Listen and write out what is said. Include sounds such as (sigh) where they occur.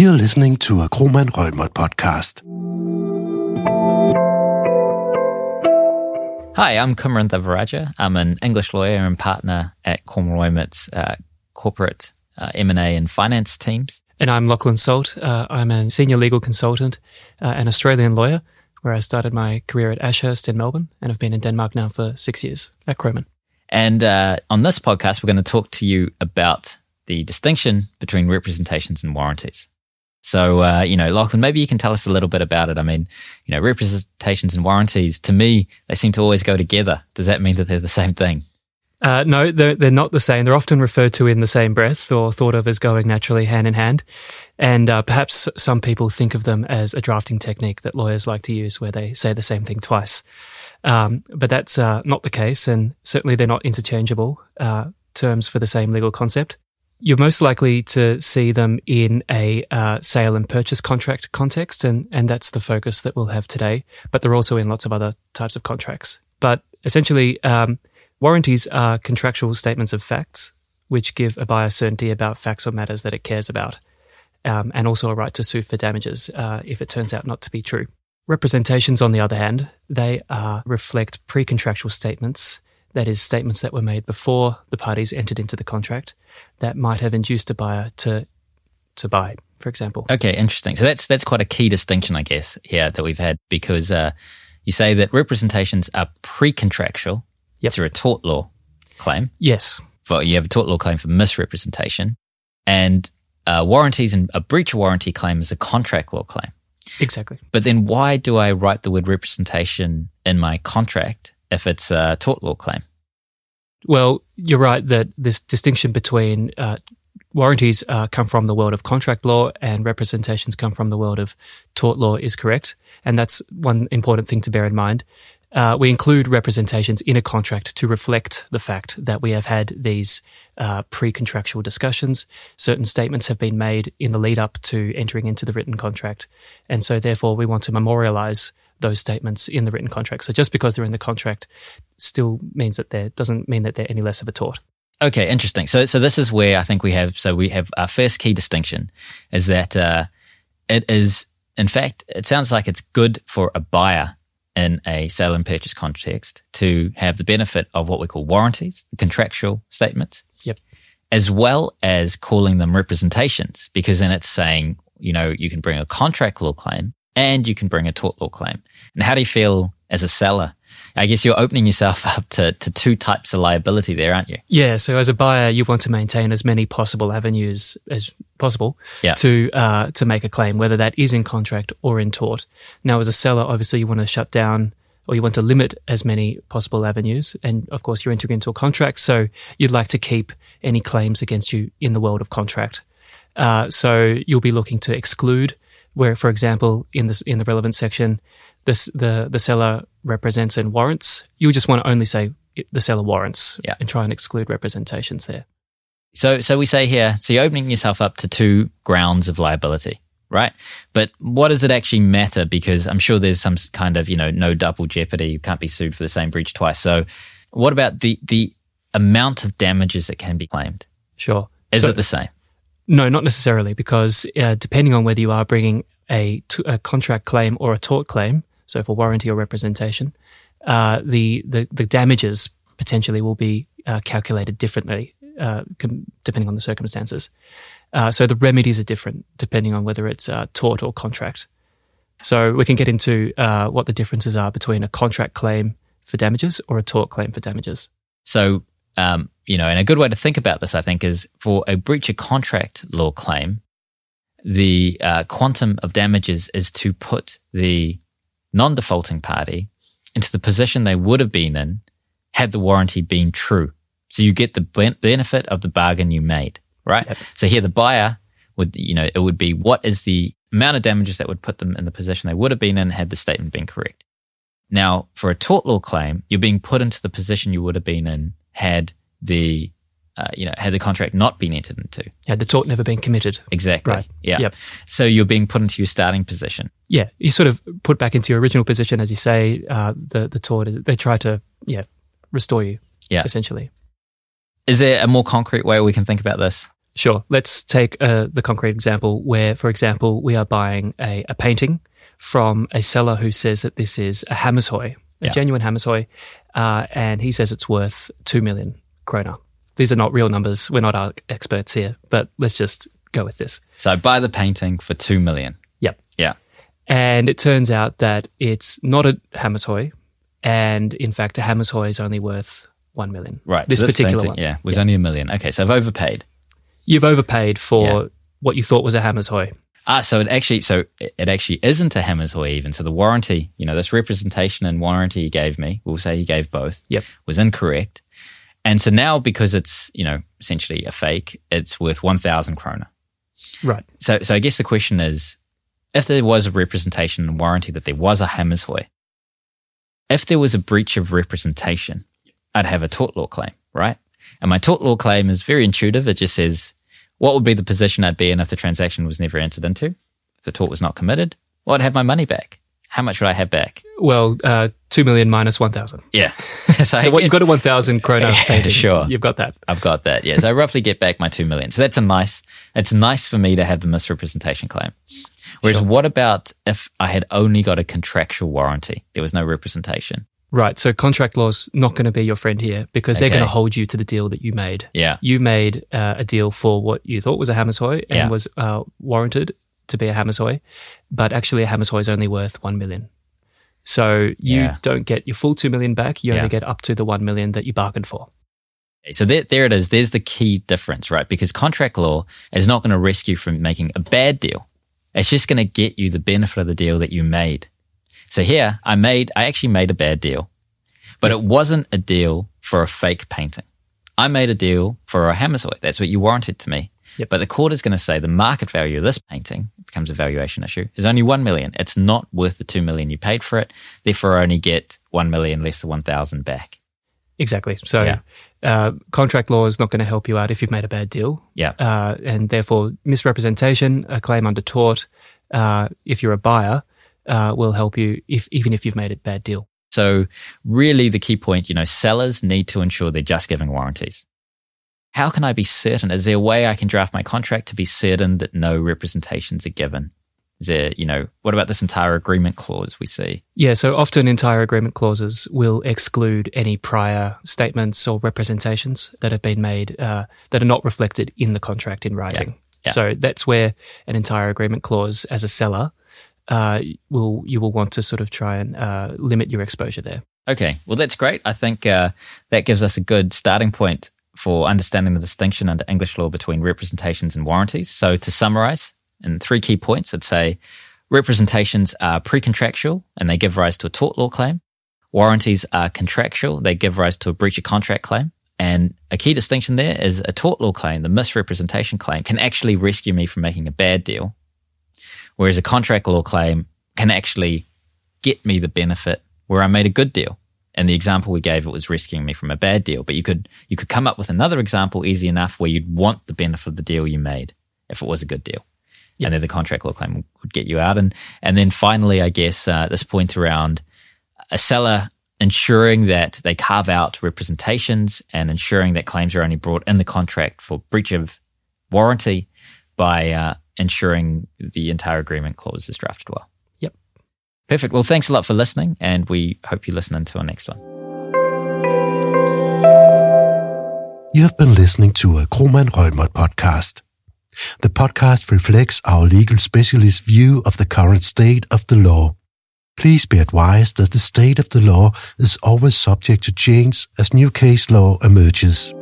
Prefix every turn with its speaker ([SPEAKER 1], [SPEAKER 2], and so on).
[SPEAKER 1] You're listening to a Kromann Reumert podcast.
[SPEAKER 2] Hi, I'm Kumaran Devaraja. I'm an English lawyer and partner at Kromann Reumert's uh, corporate uh, M&A and finance teams.
[SPEAKER 3] And I'm Lachlan Salt. Uh, I'm a senior legal consultant, uh, an Australian lawyer, where I started my career at Ashurst in Melbourne and have been in Denmark now for six years at Kromann.
[SPEAKER 2] And uh, on this podcast, we're going to talk to you about the distinction between representations and warranties. So, uh, you know, Lachlan, maybe you can tell us a little bit about it. I mean, you know, representations and warranties, to me, they seem to always go together. Does that mean that they're the same thing?
[SPEAKER 3] Uh, no, they're, they're not the same. They're often referred to in the same breath or thought of as going naturally hand in hand. And uh, perhaps some people think of them as a drafting technique that lawyers like to use where they say the same thing twice. Um, but that's uh, not the case. And certainly they're not interchangeable uh, terms for the same legal concept. You're most likely to see them in a uh, sale and purchase contract context, and, and that's the focus that we'll have today. But they're also in lots of other types of contracts. But essentially, um, warranties are contractual statements of facts which give a buyer certainty about facts or matters that it cares about, um, and also a right to sue for damages uh, if it turns out not to be true. Representations, on the other hand, they uh, reflect pre contractual statements that is, statements that were made before the parties entered into the contract that might have induced a buyer to to buy, for example.
[SPEAKER 2] Okay, interesting. So that's that's quite a key distinction, I guess, here that we've had because uh, you say that representations are pre-contractual
[SPEAKER 3] Yep.
[SPEAKER 2] to a tort law claim.
[SPEAKER 3] Yes.
[SPEAKER 2] Well, you have a tort law claim for misrepresentation, and uh, warranties and a breach of warranty claim is a contract law claim.
[SPEAKER 3] Exactly.
[SPEAKER 2] But then, why do I write the word representation in my contract if it's a tort law claim?
[SPEAKER 3] Well, you're right that this distinction between uh, warranties uh, come from the world of contract law and representations come from the world of tort law is correct. And that's one important thing to bear in mind. Uh, we include representations in a contract to reflect the fact that we have had these uh, pre-contractual discussions. Certain statements have been made in the lead up to entering into the written contract, and so therefore we want to memorialize those statements in the written contract. So just because they're in the contract, still means that they doesn't mean that they're any less of a tort.
[SPEAKER 2] Okay, interesting. So, so this is where I think we have. So we have our first key distinction is that uh, it is, in fact, it sounds like it's good for a buyer in a sale and purchase context to have the benefit of what we call warranties, contractual statements,
[SPEAKER 3] Yep.
[SPEAKER 2] as well as calling them representations, because then it's saying, you know, you can bring a contract law claim and you can bring a tort law claim. And how do you feel as a seller? I guess you're opening yourself (laughs) up to, to two types of liability there, aren't you?
[SPEAKER 3] Yeah. So as a buyer, you want to maintain as many possible avenues as possible
[SPEAKER 2] Yeah.
[SPEAKER 3] to uh, to make a claim, whether that is in contract or in tort. Now, as a seller, obviously, you want to shut down or you want to limit as many possible avenues. And of course, you're entering into a contract, so you'd like to keep any claims against you in the world of contract. Uh, so you'll be looking to exclude where, for example, in this in the relevant section, this, the the seller represents and warrants. You just want to only say the seller warrants
[SPEAKER 2] Yeah.
[SPEAKER 3] and try and exclude representations there.
[SPEAKER 2] So, so we say here, so you're opening yourself up to two grounds of liability, right? But what does it actually matter? Because I'm sure there's some kind of, you know, no double jeopardy. You can't be sued for the same breach twice. So what about the, the amount of damages that can be claimed?
[SPEAKER 3] Sure.
[SPEAKER 2] Is
[SPEAKER 3] So-
[SPEAKER 2] it the same?
[SPEAKER 3] No, not necessarily, because uh, depending on whether you are bringing a, t- a contract claim or a tort claim, so for warranty or representation, uh, the, the the damages potentially will be uh, calculated differently uh, com- depending on the circumstances. Uh, so the remedies are different depending on whether it's tort or contract. So we can get into uh, what the differences are between a contract claim for damages or a tort claim for damages.
[SPEAKER 2] So, um, you know, and a good way to think about this, I think, is for a breach of contract law claim, the uh, quantum of damages is to put the non defaulting party into the position they would have been in had the warranty been true. So you get the benefit of the bargain you made, right?
[SPEAKER 3] Yep.
[SPEAKER 2] So here the buyer would, you know, it would be what is the amount of damages that would put them in the position they would have been in had the statement been correct. Now, for a tort law claim, you're being put into the position you would have been in had the, uh, you know, had the contract not been entered into.
[SPEAKER 3] Had the tort never been committed.
[SPEAKER 2] Exactly.
[SPEAKER 3] Right.
[SPEAKER 2] Yeah.
[SPEAKER 3] Yep.
[SPEAKER 2] So you're being put into your starting position.
[SPEAKER 3] yeah, you sort of put back into your original position, as you say. Uh, the the tort they try to yeah restore you.
[SPEAKER 2] Yeah.
[SPEAKER 3] essentially.
[SPEAKER 2] Is there a more concrete way we can think about this?
[SPEAKER 3] Sure. Let's take uh, the concrete example where, for example, we are buying a, a painting from a seller who says that this is a Hammershøi, a
[SPEAKER 2] Yeah.
[SPEAKER 3] genuine Hammershøi, uh, and he says it's worth 2 million kroner. These are not real numbers. We're not our experts here, but let's just go with this.
[SPEAKER 2] So buy the painting for two million.
[SPEAKER 3] Yep.
[SPEAKER 2] Yeah.
[SPEAKER 3] And it turns out that it's not a Hammershøi, and in fact, a Hammershøi is only worth 1 million.
[SPEAKER 2] Right.
[SPEAKER 3] This,
[SPEAKER 2] so
[SPEAKER 3] particular
[SPEAKER 2] painting,
[SPEAKER 3] one.
[SPEAKER 2] yeah, was only a million. Okay, so I've overpaid.
[SPEAKER 3] You've overpaid for
[SPEAKER 2] Yeah.
[SPEAKER 3] what you thought was a Hammershøi.
[SPEAKER 2] Ah, so it actually, so it actually isn't a Hammershøi even. So the warranty, you know, this representation and warranty he gave me, we'll say he gave both,
[SPEAKER 3] Yep.
[SPEAKER 2] was incorrect. And so now because it's, you know, essentially a fake, it's worth 1,000 kroner.
[SPEAKER 3] Right.
[SPEAKER 2] So, so I guess the question is, if there was a representation and warranty that there was a Hammershøi, if there was a breach of representation, I'd have a tort law claim, right? And my tort law claim is very intuitive. It just says, what would be the position I'd be in if the transaction was never entered into? If the tort was not committed? Well, I'd have my money back. How much would I have back?
[SPEAKER 3] Well, uh, 2 million minus 1,000.
[SPEAKER 2] Yeah. (laughs) so
[SPEAKER 3] you've got a 1,000 krona (laughs) painting.
[SPEAKER 2] sure.
[SPEAKER 3] You've got that.
[SPEAKER 2] I've got that. Yeah. So I roughly get back my two million. So that's a nice, it's nice for me to have the misrepresentation claim. Whereas
[SPEAKER 3] Sure.
[SPEAKER 2] what about if I had only got a contractual warranty? There was no representation.
[SPEAKER 3] Right. So contract law's not going to be your friend here because they're
[SPEAKER 2] Okay.
[SPEAKER 3] going to hold you to the deal that you made.
[SPEAKER 2] Yeah.
[SPEAKER 3] You made uh, a deal for what you thought was a Hammershøi and
[SPEAKER 2] Yeah.
[SPEAKER 3] was uh, warranted to be a Hammershøi, but actually a Hammershøi is only worth 1 million. So you
[SPEAKER 2] Yeah.
[SPEAKER 3] don't get your full 2 million back. You
[SPEAKER 2] Yeah.
[SPEAKER 3] only get up to the 1 million that you bargained for.
[SPEAKER 2] So there, there it is. There's the key difference, right? Because contract law is not going to rescue you from making a bad deal. It's just going to get you the benefit of the deal that you made. So here I made, I actually made a bad deal, but it wasn't a deal for a fake painting. I made a deal for a Hammershøi. That's what you warranted to me.
[SPEAKER 3] Yep.
[SPEAKER 2] But the court is going to say the market value of this painting becomes a valuation issue is only 1 million. It's not worth the 2 million you paid for it. Therefore, I only get 1 million less than 1,000 back.
[SPEAKER 3] Exactly. So
[SPEAKER 2] Yeah.
[SPEAKER 3] uh, contract law is not going to help you out if you've made a bad deal.
[SPEAKER 2] Yeah.
[SPEAKER 3] Uh, and therefore, misrepresentation, a claim under tort, uh, if you're a buyer, uh, will help you if even if you've made a bad deal.
[SPEAKER 2] So really the key point, you know, sellers need to ensure they're just giving warranties. How can I be certain? Is there a way I can draft my contract to be certain that no representations are given? Is there, you know, what about this entire agreement clause we see?
[SPEAKER 3] Yeah, so often entire agreement clauses will exclude any prior statements or representations that have been made uh, that are not reflected in the contract in writing.
[SPEAKER 2] Yeah.
[SPEAKER 3] So that's where an entire agreement clause, as a seller, uh, will you will want to sort of try and uh, limit your exposure there.
[SPEAKER 2] Okay, well, that's great. I think uh, that gives us a good starting point for understanding the distinction under English law between representations and warranties. So, to summarize, in three key points, I'd say representations are pre contractual and they give rise to a tort law claim. Warranties are contractual, they give rise to a breach of contract claim. And a key distinction there is a tort law claim, the misrepresentation claim, can actually rescue me from making a bad deal, whereas a contract law claim can actually get me the benefit where I made a good deal. And the example we gave, it was rescuing me from a bad deal. But you could you could come up with another example easy enough where you'd want the benefit of the deal you made if it was a good deal. And then the contract law claim would get you out. And and then finally, I guess uh, this point around a seller ensuring that they carve out representations and ensuring that claims are only brought in the contract for breach of warranty by uh, ensuring the entire agreement clause is drafted well.
[SPEAKER 3] Yep.
[SPEAKER 2] Perfect. Well, thanks a lot for listening, and we hope you listen into our next one.
[SPEAKER 1] You have been listening to a Kromann Reumert podcast. The podcast reflects our legal specialist view of the current state of the law. Please be advised that the state of the law is always subject to change as new case law emerges.